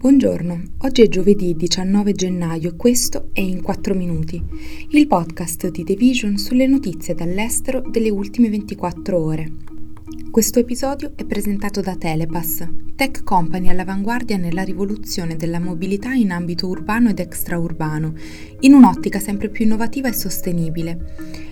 Buongiorno, oggi è giovedì 19 gennaio e questo è In 4 Minuti, il podcast di The Vision sulle notizie dall'estero delle ultime 24 ore. Questo episodio è presentato da Telepass, tech company all'avanguardia nella rivoluzione della mobilità in ambito urbano ed extraurbano, in un'ottica sempre più innovativa e sostenibile.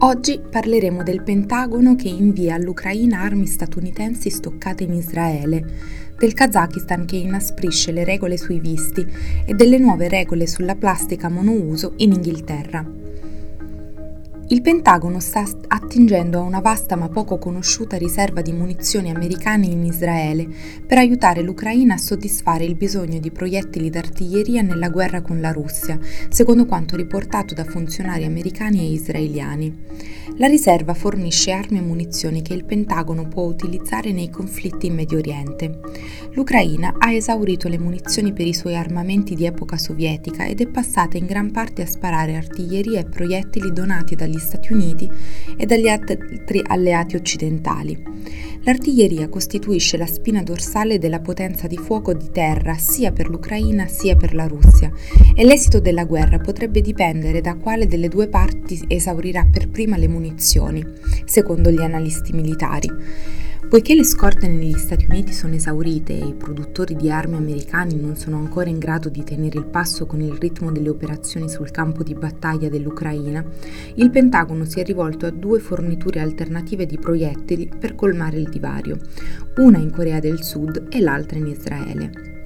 Oggi parleremo del Pentagono che invia all'Ucraina armi statunitensi stoccate in Israele, del Kazakistan che inasprisce le regole sui visti e delle nuove regole sulla plastica monouso in Inghilterra. Il Pentagono sta attingendo a una vasta ma poco conosciuta riserva di munizioni americane in Israele per aiutare l'Ucraina a soddisfare il bisogno di proiettili d'artiglieria nella guerra con la Russia, secondo quanto riportato da funzionari americani e israeliani. La riserva fornisce armi e munizioni che il Pentagono può utilizzare nei conflitti in Medio Oriente. L'Ucraina ha esaurito le munizioni per i suoi armamenti di epoca sovietica ed è passata in gran parte a sparare artiglieria e proiettili donati dagli dagli Stati Uniti e dagli altri alleati occidentali. L'artiglieria costituisce la spina dorsale della potenza di fuoco di terra sia per l'Ucraina sia per la Russia e l'esito della guerra potrebbe dipendere da quale delle due parti esaurirà per prima le munizioni, secondo gli analisti militari. Poiché le scorte negli Stati Uniti sono esaurite e i produttori di armi americani non sono ancora in grado di tenere il passo con il ritmo delle operazioni sul campo di battaglia dell'Ucraina, il Pentagono si è rivolto a due forniture alternative di proiettili per colmare il divario, una in Corea del Sud e l'altra in Israele.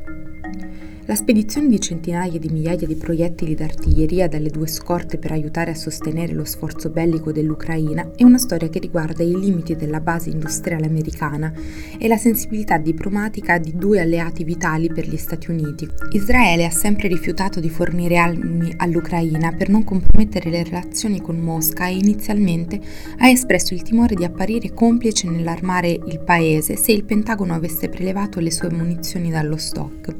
La spedizione di centinaia di migliaia di proiettili d'artiglieria dalle due scorte per aiutare a sostenere lo sforzo bellico dell'Ucraina è una storia che riguarda i limiti della base industriale americana e la sensibilità diplomatica di due alleati vitali per gli Stati Uniti. Israele ha sempre rifiutato di fornire armi all'Ucraina per non compromettere le relazioni con Mosca e inizialmente ha espresso il timore di apparire complice nell'armare il paese se il Pentagono avesse prelevato le sue munizioni dallo stock.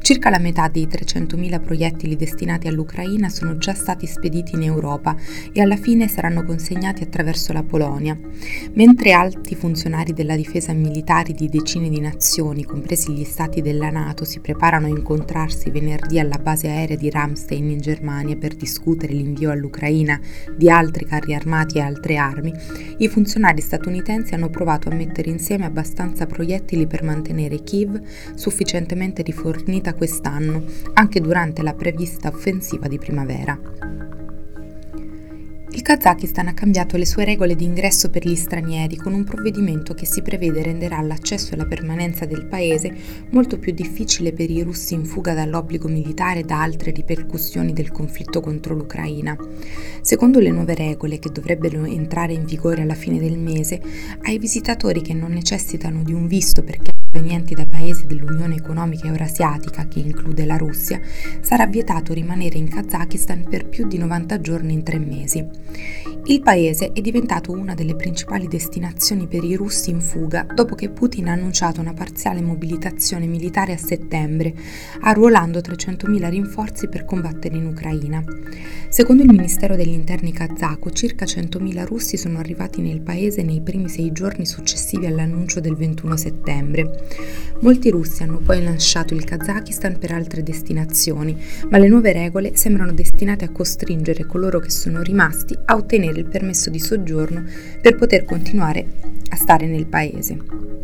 Circa la metà dei 300.000 proiettili destinati all'Ucraina sono già stati spediti in Europa e alla fine saranno consegnati attraverso la Polonia. Mentre alti funzionari della difesa militare di decine di nazioni, compresi gli stati della Nato, si preparano a incontrarsi venerdì alla base aerea di Ramstein in Germania per discutere l'invio all'Ucraina di altri carri armati e altre armi, i funzionari statunitensi hanno provato a mettere insieme abbastanza proiettili per mantenere Kiev sufficientemente rifornita quest'anno, anche durante la prevista offensiva di primavera. Il Kazakistan ha cambiato le sue regole di ingresso per gli stranieri con un provvedimento che si prevede renderà l'accesso e la permanenza del paese molto più difficile per i russi in fuga dall'obbligo militare e da altre ripercussioni del conflitto contro l'Ucraina. Secondo le nuove regole, che dovrebbero entrare in vigore alla fine del mese, ai visitatori che non necessitano di un visto perché provenienti da paesi dell'Unione Economica Eurasiatica, che include la Russia, sarà vietato rimanere in Kazakistan per più di 90 giorni in tre mesi. Il paese è diventato una delle principali destinazioni per i russi in fuga dopo che Putin ha annunciato una parziale mobilitazione militare a settembre, arruolando 300.000 rinforzi per combattere in Ucraina. Secondo il Ministero degli Interni kazako, circa 100.000 russi sono arrivati nel paese nei primi sei giorni successivi all'annuncio del 21 settembre. Molti russi hanno poi lasciato il Kazakistan per altre destinazioni, ma le nuove regole sembrano destinate a costringere coloro che sono rimasti a ottenere il permesso di soggiorno per poter continuare a stare nel paese.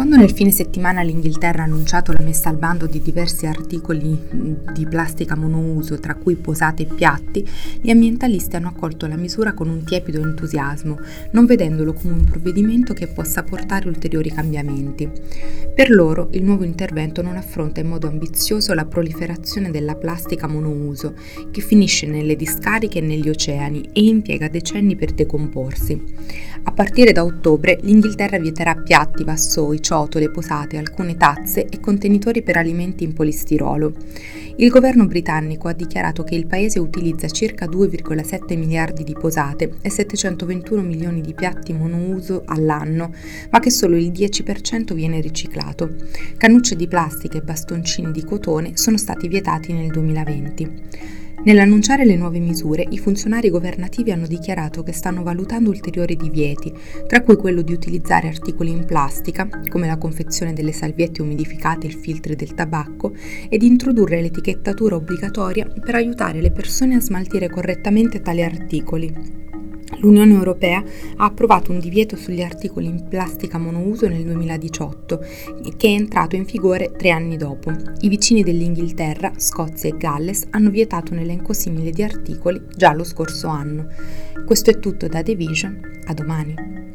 Quando nel fine settimana l'Inghilterra ha annunciato la messa al bando di diversi articoli di plastica monouso, tra cui posate e piatti, gli ambientalisti hanno accolto la misura con un tiepido entusiasmo, non vedendolo come un provvedimento che possa portare ulteriori cambiamenti. Per loro il nuovo intervento non affronta in modo ambizioso la proliferazione della plastica monouso, che finisce nelle discariche e negli oceani e impiega decenni per decomporsi. A partire da ottobre l'Inghilterra vieterà piatti, vassoi, ciotole posate, alcune tazze e contenitori per alimenti in polistirolo. Il governo britannico ha dichiarato che il paese utilizza circa 2,7 miliardi di posate e 721 milioni di piatti monouso all'anno, ma che solo il 10% viene riciclato. Cannucce di plastica e bastoncini di cotone sono stati vietati nel 2020. Nell'annunciare le nuove misure, i funzionari governativi hanno dichiarato che stanno valutando ulteriori divieti, tra cui quello di utilizzare articoli in plastica, come la confezione delle salviette umidificate e il filtro del tabacco, e di introdurre l'etichettatura obbligatoria per aiutare le persone a smaltire correttamente tali articoli. L'Unione Europea ha approvato un divieto sugli articoli in plastica monouso nel 2018, che è entrato in vigore tre anni dopo. I vicini dell'Inghilterra, Scozia e Galles hanno vietato un elenco simile di articoli già lo scorso anno. Questo è tutto da The Vision, a domani.